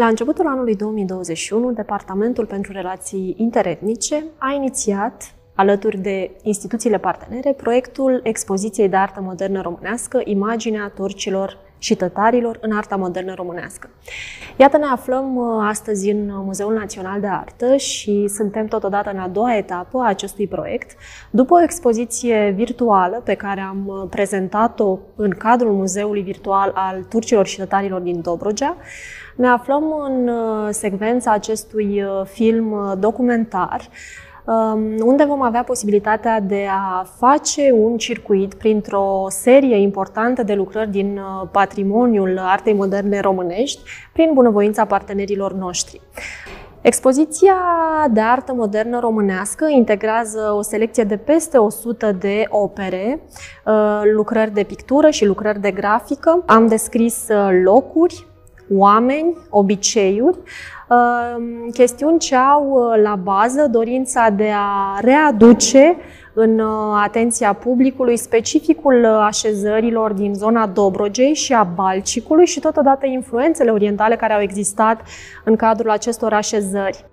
La începutul anului 2021, Departamentul pentru Relații Interetnice a inițiat, alături de instituțiile partenere, proiectul Expoziției de Artă Modernă Românească, Imaginea turcilor și tătarilor în arta modernă românească. Iată, ne aflăm uh, astăzi în Muzeul Național de Artă și suntem totodată în a doua etapă a acestui proiect, după o expoziție virtuală pe care am uh, prezentat-o în cadrul Muzeului Virtual al Turcilor și Tătarilor din Dobrogea. Ne aflăm în uh, secvența acestui film documentar Um, unde vom avea posibilitatea de a face un circuit printr-o serie importantă de lucrări din uh, patrimoniul artei moderne românești, prin bunăvoința partenerilor noștri. Expoziția de artă modernă românească integrează o selecție de peste 100 de opere, uh, lucrări de pictură și lucrări de grafică. Am descris uh, locuri, oameni, obiceiuri, Ehm, chestiuni ce au uh, la bază dorința de a readuce în uh, atenția publicului specificul uh, așezărilor din zona Dobrogei și a Balcicului și totodată influențele orientale care au existat în cadrul acestor așezări.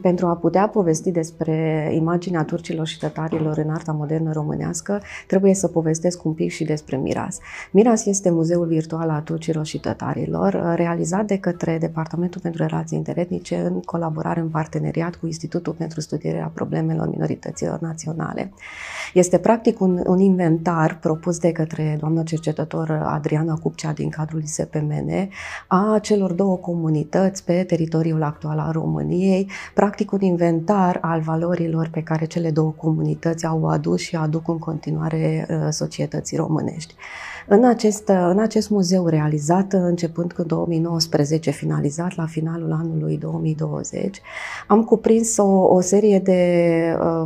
Pentru a putea povesti despre imaginea turcilor și tătarilor în arta modernă românească, trebuie să povestesc un pic și despre Miras. Miras este muzeul virtual al turcilor și tătarilor, realizat de către Departamentul pentru Relații Interetnice în colaborare în parteneriat cu Institutul pentru Studierea Problemelor Minorităților Naționale. Este practic un, un inventar propus de către doamna cercetător Adriana Cupcea din cadrul ISPMN a celor două comunități pe teritoriul actual al României, practic un inventar al valorilor pe care cele două comunități au adus și aduc în continuare uh, societății românești. În acest, în acest muzeu realizat începând cu 2019, finalizat la finalul anului 2020, am cuprins o, o serie de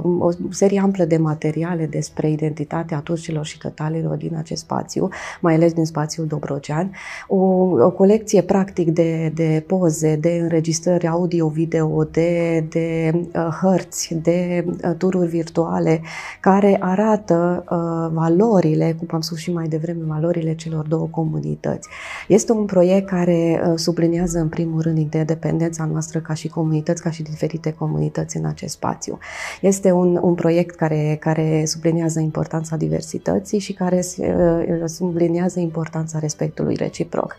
um, o serie amplă de materiale despre identitatea turcilor și tătalilor din acest spațiu, mai ales din spațiul Dobrogean, o, o colecție practic de, de poze, de înregistrări audio-video, de, de uh, hărți, de uh, tururi virtuale care arată uh, valorile, cum am spus și mai devreme, valorile celor două comunități. Este un proiect care uh, subliniază în primul rând interdependența noastră ca și comunități, ca și diferite comunități în acest spațiu. Este un, un proiect care, care subliniază importanța diversității și care uh, subliniază importanța respectului reciproc.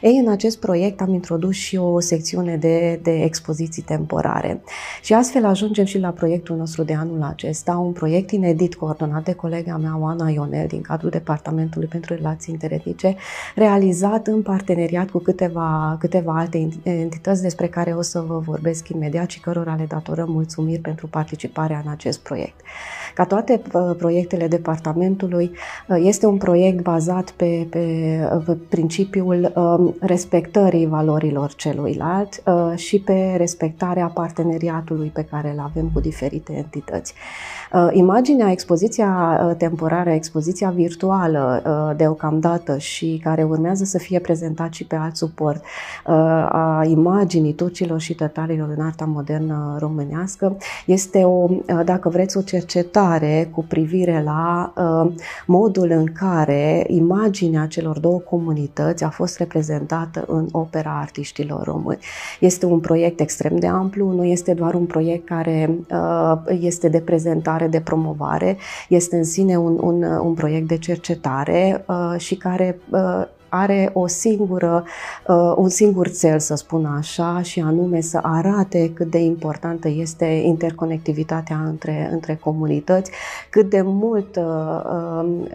Ei, în acest proiect am introdus și o secțiune de, de expoziții temporare și astfel ajungem și la proiectul nostru de anul acesta, un proiect inedit coordonat de colega mea, Oana Ionel, din cadrul Departamentului pentru relații interetnice, realizat în parteneriat cu câteva, câteva alte entități despre care o să vă vorbesc imediat și cărora le datorăm mulțumiri pentru participarea în acest proiect. Ca toate uh, proiectele departamentului, uh, este un proiect bazat pe, pe, pe principiul um, respectării valorilor celuilalt uh, și pe respectarea parteneriatului pe care îl avem cu diferite entități. Imaginea, expoziția temporară, expoziția virtuală deocamdată și care urmează să fie prezentat și pe alt suport a imaginii turcilor și tătarilor în arta modernă românească, este o, dacă vreți, o cercetare cercetare cu privire la uh, modul în care imaginea celor două comunități a fost reprezentată în opera artiștilor români. Este un proiect extrem de amplu, nu este doar un proiect care uh, este de prezentare, de promovare, este în sine un, un, un proiect de cercetare uh, și care uh, are o singură, uh, un singur cel, să spun așa, și anume să arate cât de importantă este interconectivitatea între, între comunități, cât de mult uh,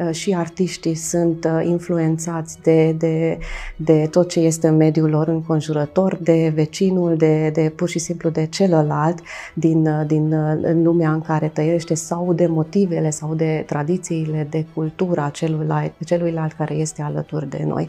uh, și artiștii sunt influențați de, de, de tot ce este în mediul lor înconjurător, de vecinul, de, de pur și simplu de celălalt din, din lumea în care trăiește sau de motivele sau de tradițiile, de cultura celuilalt, celuilalt care este alături de noi.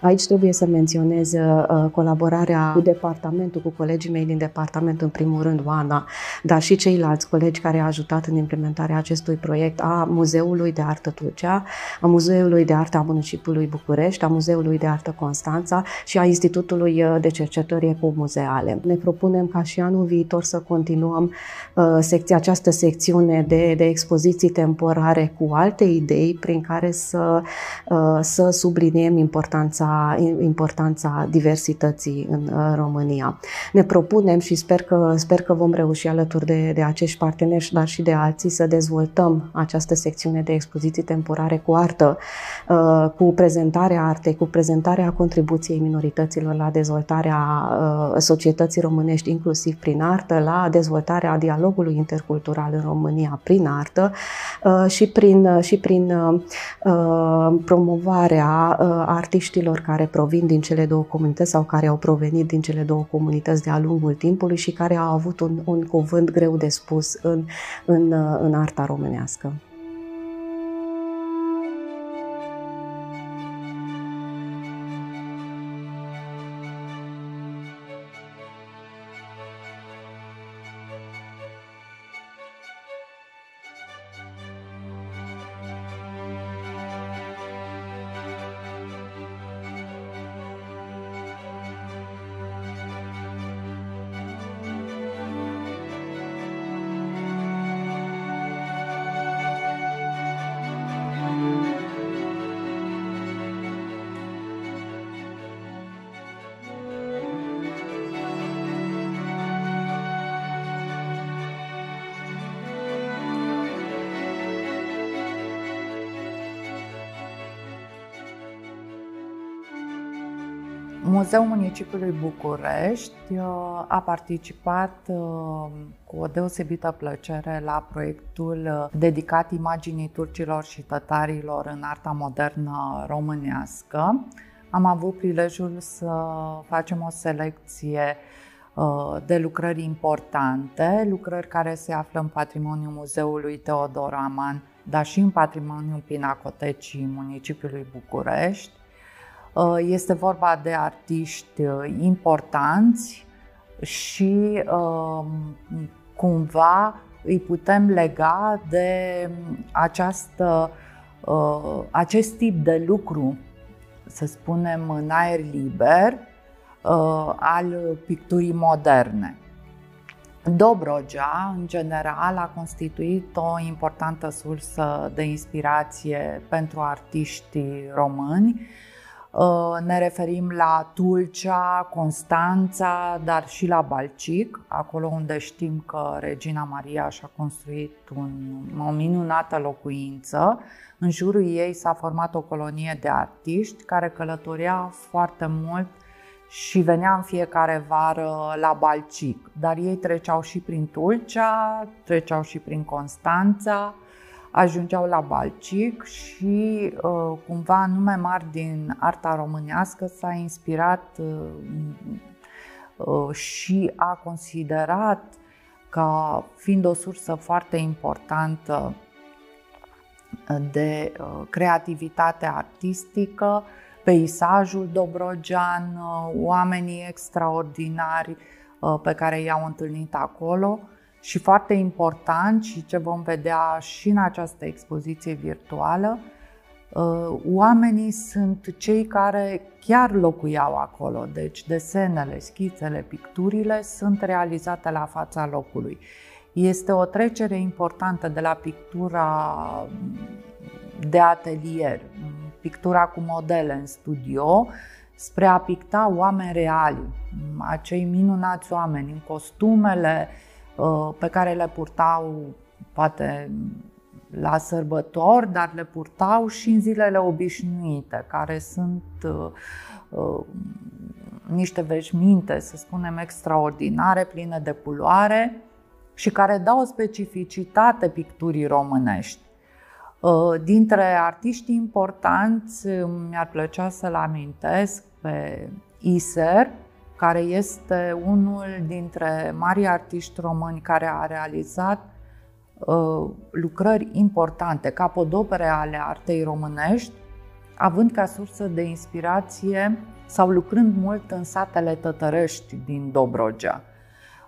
Aici trebuie să menționez colaborarea cu departamentul, cu colegii mei din departament, în primul rând Oana, dar și ceilalți colegi care au ajutat în implementarea acestui proiect a Muzeului de Artă Turcea, a Muzeului de Artă a Municipiului București, a Muzeului de Artă Constanța și a Institutului de Cercetări Ecomuzeale. Ne propunem ca și anul viitor să continuăm secția, această secțiune de, de expoziții temporare cu alte idei prin care să, să subliniem importanța, importanța diversității în România. Ne propunem și sper că, sper că vom reuși alături de, de acești parteneri, dar și de alții, să dezvoltăm această secțiune de expoziții temporare cu artă, uh, cu prezentarea artei, cu prezentarea contribuției minorităților la dezvoltarea uh, societății românești, inclusiv prin artă, la dezvoltarea dialogului intercultural în România prin artă uh, și prin, și prin promovarea artiștilor care provin din cele două comunități sau care au provenit din cele două comunități de-a lungul timpului și care au avut un, un cuvânt greu de spus în, în, în arta românească. Muzeul Municipiului București uh, a participat uh, cu o deosebită plăcere la proiectul uh, dedicat imaginii turcilor și tătarilor în arta modernă românească. Am avut prilejul să facem o selecție de lucrări importante, lucrări care se află în patrimoniul Muzeului Teodor Aman, dar și în patrimoniul Pinacotecii Municipiului București. Uh, este vorba de artiști uh, importanți și um, cumva îi putem lega de această, uh, acest tip de lucru, să spunem, în aer liber, al picturii moderne. Dobrogea, în general, a constituit o importantă sursă de inspirație pentru artiștii români, Uh, ne referim la Tulcea, Constanța, dar și la Balcic, acolo unde știm că Regina Maria și-a construit un, o minunată locuință. În jurul ei s-a format o colonie de artiști care călătorea foarte mult și venea în fiecare vară la Balcic. Dar ei treceau și prin Tulcea, treceau și prin Constanța, ajungeau la Balcic și uh, cumva nume mari din arta românească s-a inspirat uh, uh, și a considerat ca fiind o sursă foarte importantă de creativitate artistică, peisajul dobrogean, oamenii extraordinari pe i au întâlnit acolo și foarte important și ce vom vedea și în această expoziție virtuală, uh, oamenii sunt cei care chiar locuiau acolo, deci desenele, schițele, picturile sunt realizate la fața locului. Este o trecere importantă de la pictura de atelier, pictura cu modele în studio, spre a picta oameni reali, acei minunați oameni în costumele uh, Uh, pe care le purtau poate la sărbători, dar le purtau și în zilele obișnuite, care sunt uh, uh, niște veșminte, să spunem, extraordinare, pline de culoare și care dau o specificitate picturii românești. Uh, dintre artiștii importanți, mi-ar plăcea să-l amintesc pe Iser, care este unul dintre mari artiști români care a realizat uh, lucrări importante, capodopere ale artei românești, având ca sursă de inspirație sau lucrând mult în satele tătărești din Dobrogea.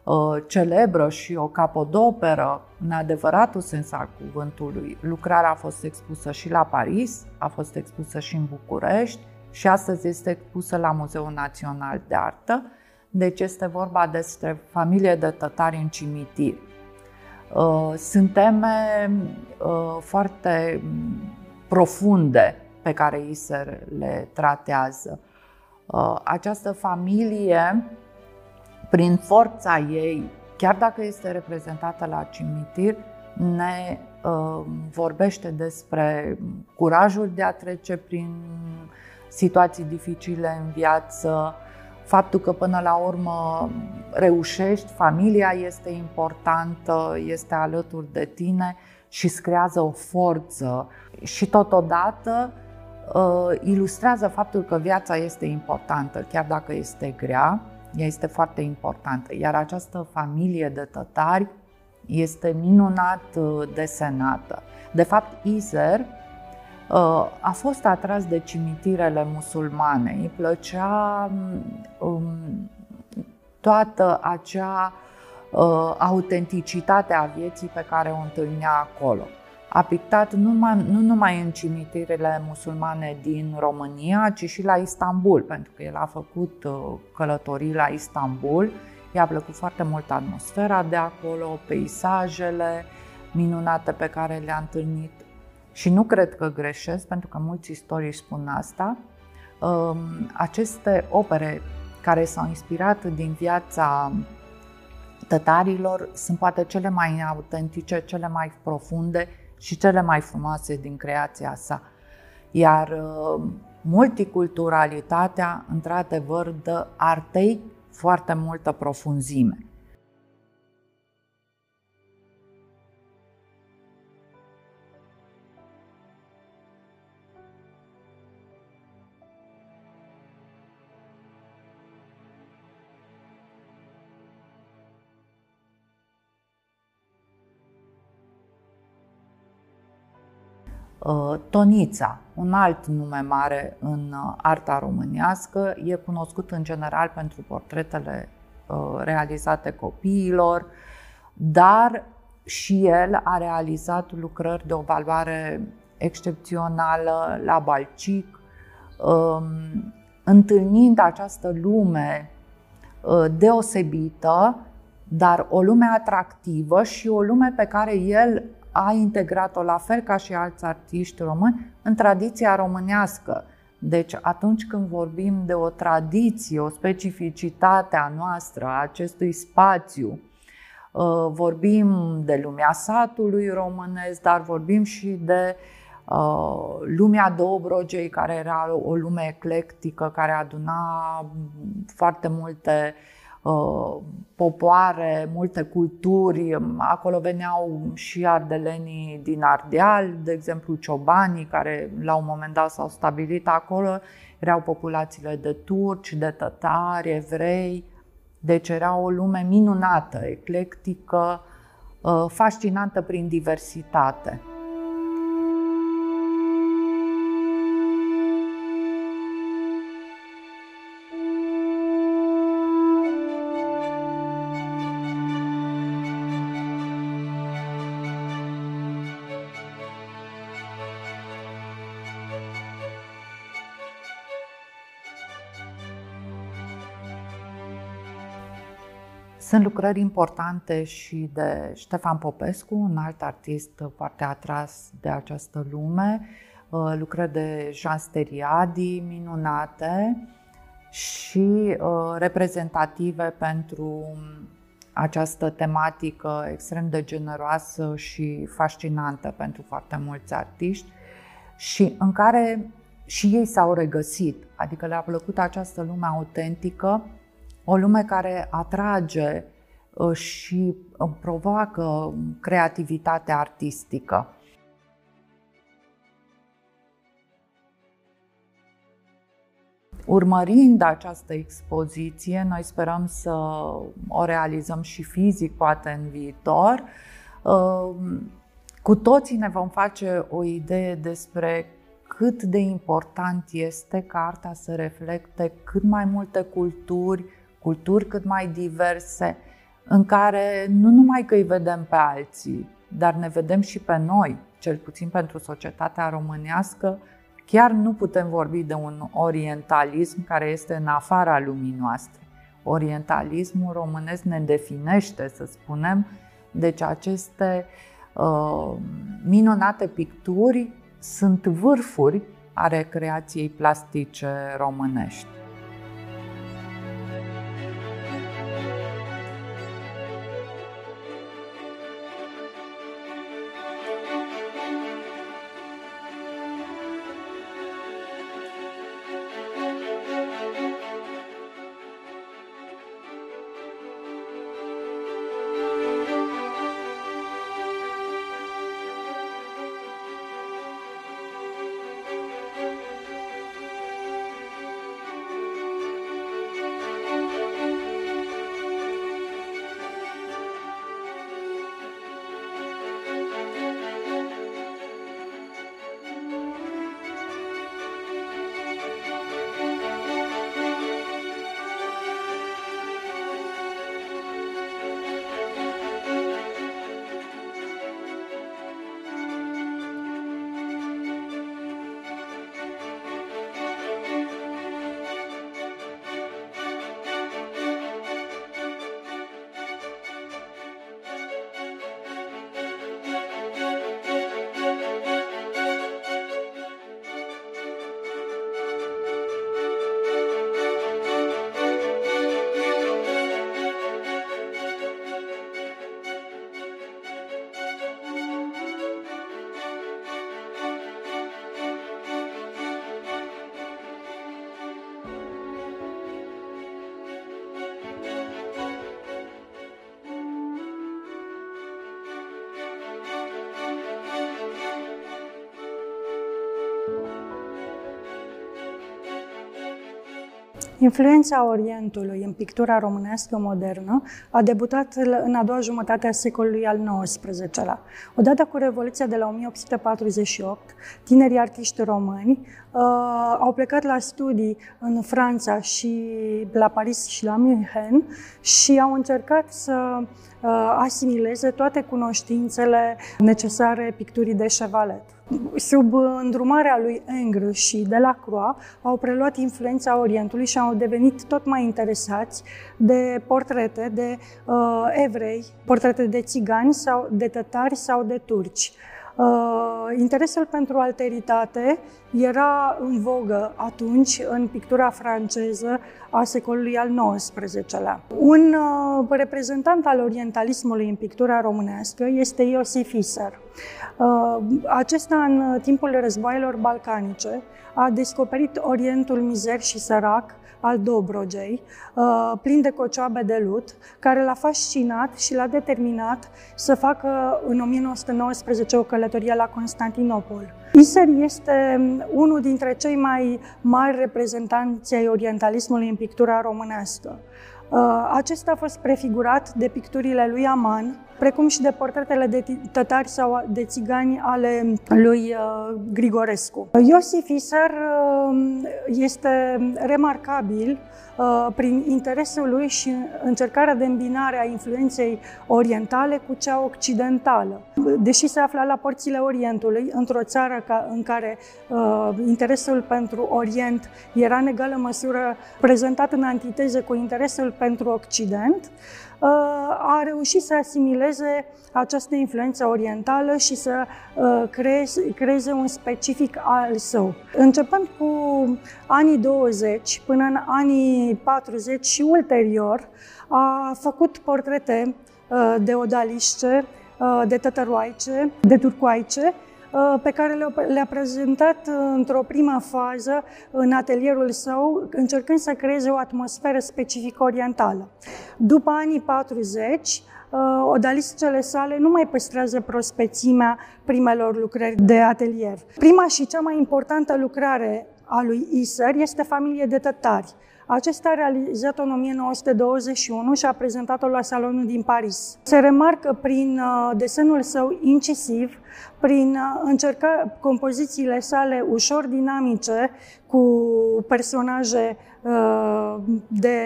Uh, celebră și o capodoperă, în adevăratul sens al cuvântului. Lucrarea a fost expusă și la Paris, a fost expusă și în București și astăzi este expusă la Muzeul Național de Artă. Deci este vorba despre familie de tătari în cimitir. Uh, sunt teme uh, foarte profunde pe care ei se le tratează. Această familie prin forța ei, chiar dacă este reprezentată la cimitir, ne uh, vorbește despre curajul de a trece prin situații dificile în viață, faptul că până la urmă reușești, familia este importantă, este alături de tine și îți creează o forță și totodată uh, ilustrează faptul că viața este importantă, chiar dacă este grea, ea este foarte importantă. Iar această familie de tătari este minunat uh, desenată. De fapt, Izer uh, a fost atras de cimitirele musulmane. Îi plăcea um, toată acea uh, autenticitate a vieții pe care o întâlnea acolo a pictat nu numai, nu numai în cimitirele musulmane din România, ci și la Istanbul, pentru că el a făcut uh, călătorii la Istanbul. I-a plăcut foarte mult atmosfera de acolo, peisajele minunate pe care le-a întâlnit. Și nu cred că greșesc, pentru că mulți istorici spun asta. Um, aceste opere care s-au inspirat din viața tătarilor sunt poate cele mai autentice, cele mai profunde și cele mai frumoase din creația sa. Iar uh, multiculturalitatea, într-adevăr, dă artei foarte multă profunzime. Tonița, un alt nume mare în uh, arta românească, e cunoscut în general pentru portretele uh, realizate copiilor, dar și el a realizat lucrări de o valoare excepțională la Balcic, um, întâlnind această lume deosebită, dar o lume atractivă și o lume pe care el a integrat-o la fel ca și alți artiști români în tradiția românească. Deci atunci când vorbim de o tradiție, o specificitate a noastră, a acestui spațiu, uh, vorbim de lumea satului românesc, dar vorbim și de uh, lumea Dobrogei, care era o lume eclectică, care aduna foarte multe uh, Uh, popoare, multe culturi. Acolo veneau și ardelenii din Ardeal, de exemplu ciobanii, care la un moment dat s-au stabilit acolo. Erau populațiile de turci, de tătari, evrei. Deci era o lume minunată, eclectică, uh, fascinantă prin diversitate. Sunt lucrări importante și de Ștefan Popescu, un alt artist foarte atras de această lume, uh, lucrări de Jean Steriadi, minunate. Și uh, reprezentative pentru această tematică extrem de generoasă și fascinantă pentru foarte mulți artiști și în care și ei s-au regăsit, adică le-a plăcut această lume autentică o lume care atrage uh, și uh, provoacă creativitatea artistică. Urmărind această expoziție, noi sperăm să o realizăm și fizic, poate în viitor. Uh, cu toții ne vom face o idee despre cât de important este ca arta să reflecte cât mai multe culturi, culturi cât mai diverse, în care nu numai că îi vedem pe alții, dar ne vedem și pe noi, cel puțin pentru societatea românească, chiar nu putem vorbi de un orientalism care este în afara lumii noastre. Orientalismul românesc ne definește, să spunem, deci aceste uh, minunate picturi sunt vârfuri ale creației plastice românești. Influența Orientului în pictura românească modernă a debutat în a doua jumătate a secolului al XIX-lea. Odată cu Revoluția de la 1848, tinerii artiști români uh, au plecat la studii în Franța și la Paris și la München și au încercat să uh, asimileze toate cunoștințele necesare picturii de chevalet sub îndrumarea lui Ingres și de la Croix, au preluat influența Orientului și au devenit tot mai interesați de portrete de uh, evrei, portrete de țigani sau de tătari sau de turci. Uh, interesul pentru alteritate era în vogă atunci în pictura franceză a secolului al XIX-lea. Un uh, reprezentant al orientalismului în pictura românească este Iosif Iser. Uh, acesta, în timpul războaielor balcanice, a descoperit Orientul mizer și sărac al Dobrogei, uh, plin de cocioabe de lut, care l-a fascinat și l-a determinat să facă în 1919 o călătorie la Constantinopol. Iser este unul dintre cei mai mari reprezentanți ai orientalismului în pictura românească. Uh, acesta a fost prefigurat de picturile lui Aman, precum și de portretele de tătari sau de țigani ale lui uh, Grigorescu. Iosif Iser uh, este remarcabil uh, prin interesul lui și încercarea de îmbinare a influenței orientale cu cea occidentală. Deși se afla la porțile Orientului, într-o țară în care interesul pentru Orient era în egală măsură prezentat în antiteză cu interesul pentru Occident, a reușit să asimileze această influență orientală și să uh, creeze, creeze un specific al său. Începând cu anii 20 până în anii 40 și ulterior, a făcut portrete uh, de odaliște, uh, de tătăroaice, de turcoaice, Uh, pe care le-a prezentat uh, într-o primă fază în atelierul său, încercând să creeze o atmosferă specifică orientală. După anii 40, uh, odalisticele sale nu mai păstrează prospețimea primelor lucrări de atelier. Prima și cea mai importantă lucrare a lui Iser este familie de tătari, Acesta a realizat-o în 1921 și a prezentat-o la salonul din Paris. Se remarcă prin uh, desenul său incisiv, prin uh, încerca compozițiile sale ușor dinamice, cu personaje uh, de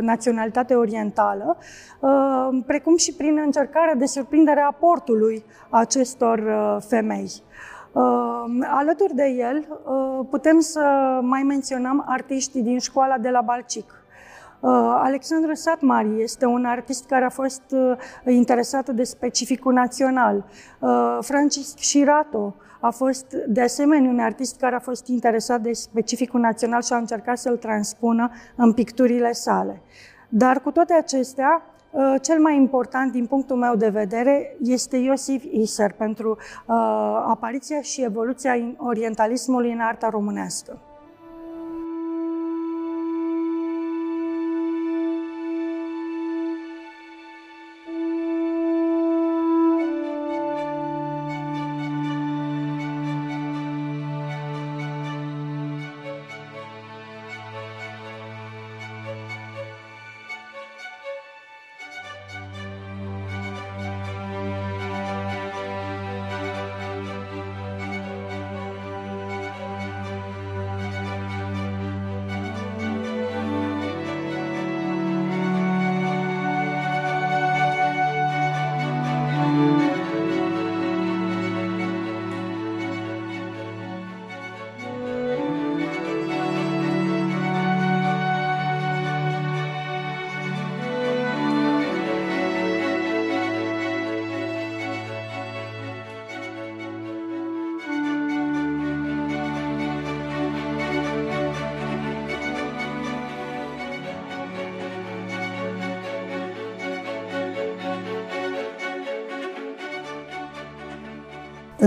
naționalitate orientală, precum și prin încercarea de surprindere a portului acestor femei. Uh, alături de el uh, putem să mai menționăm artiștii din școala de la Balcic. Uh, Alexandru Satmari este un artist care a fost interesat de specificul național. Francis Shirato a fost de asemenea un artist care a fost interesat de specificul național și a încercat să-l transpună în picturile sale. Dar cu toate acestea, Uh, cel mai important, din punctul meu de vedere, este Iosif Iser pentru uh, apariția și evoluția orientalismului în arta românească.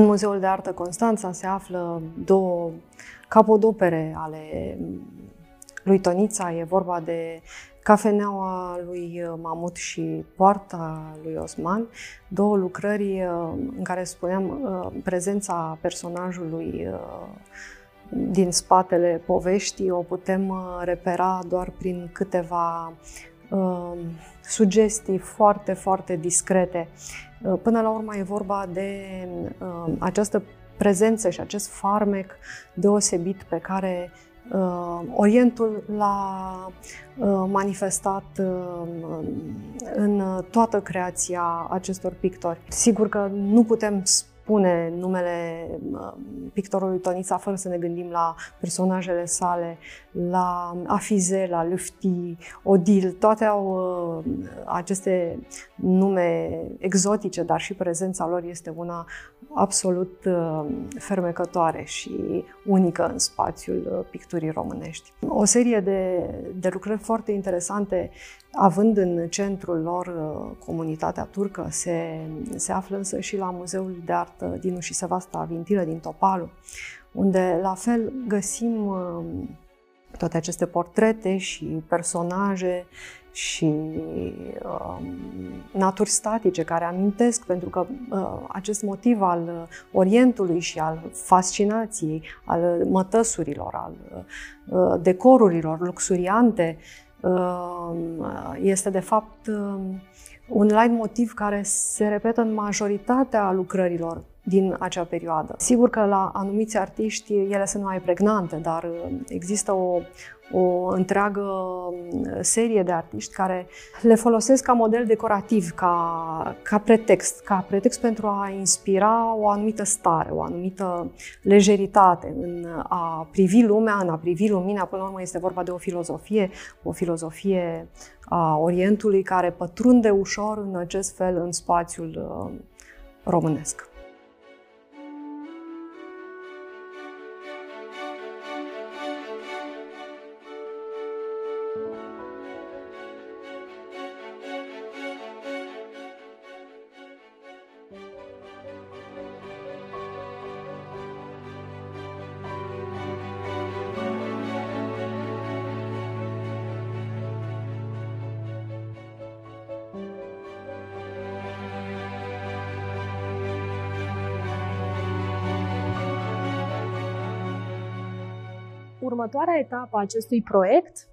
În Muzeul de Artă Constanța se află două capodopere ale lui Tonița. E vorba de Cafeneaua lui Mamut și Poarta lui Osman, două lucrări uh, în care spuneam uh, prezența personajului uh, din spatele poveștii o putem repera doar prin câteva sugestii foarte, foarte discrete. Uh, până la urmă e vorba de uh, această prezență și acest farmec deosebit pe care uh, Orientul l-a uh, manifestat uh, în toată creația acestor pictori. Sigur că nu putem spune numele pictorului Tonița fără să ne gândim la personajele sale, la Afize, la Lufti, Odil, toate au uh, aceste nume exotice, dar și prezența lor este una absolut uh, fermecătoare și unică în spațiul uh, picturii românești. O serie de, de lucrări foarte interesante Având în centrul lor uh, comunitatea turcă, se, se află însă și la Muzeul de Artă din Ușisevasta Vintilă din Topalu, unde la fel găsim uh, toate aceste portrete și personaje și uh, naturi statice care amintesc, pentru că uh, acest motiv al Orientului și al fascinației, al mătăsurilor, al uh, decorurilor luxuriante, Ehm, este de fapt ehm, un light motiv care se repetă în majoritatea lucrărilor din acea perioadă. Sigur că la anumiți artiști ele sunt mai pregnante, dar ehm, există o, o întreagă serie de artiști care le folosesc ca model decorativ, ca, ca pretext, ca pretext pentru a inspira o anumită stare, o anumită lejeritate în a privi lumea, în a privi lumina. Până la urmă este vorba de o filozofie, o filozofie a Orientului care pătrunde ușor în acest fel în spațiul uh, românesc. Următoarea etapă a acestui proiect,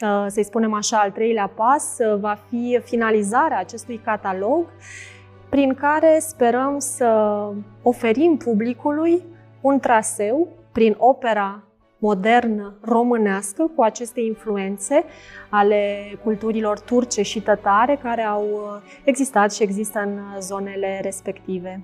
uh, să-i spunem așa, al treilea pas, uh, va fi finalizarea acestui catalog, prin care sperăm să oferim publicului un traseu prin opera modernă românească cu aceste influențe ale culturilor turce și tătare care au existat și există în zonele respective.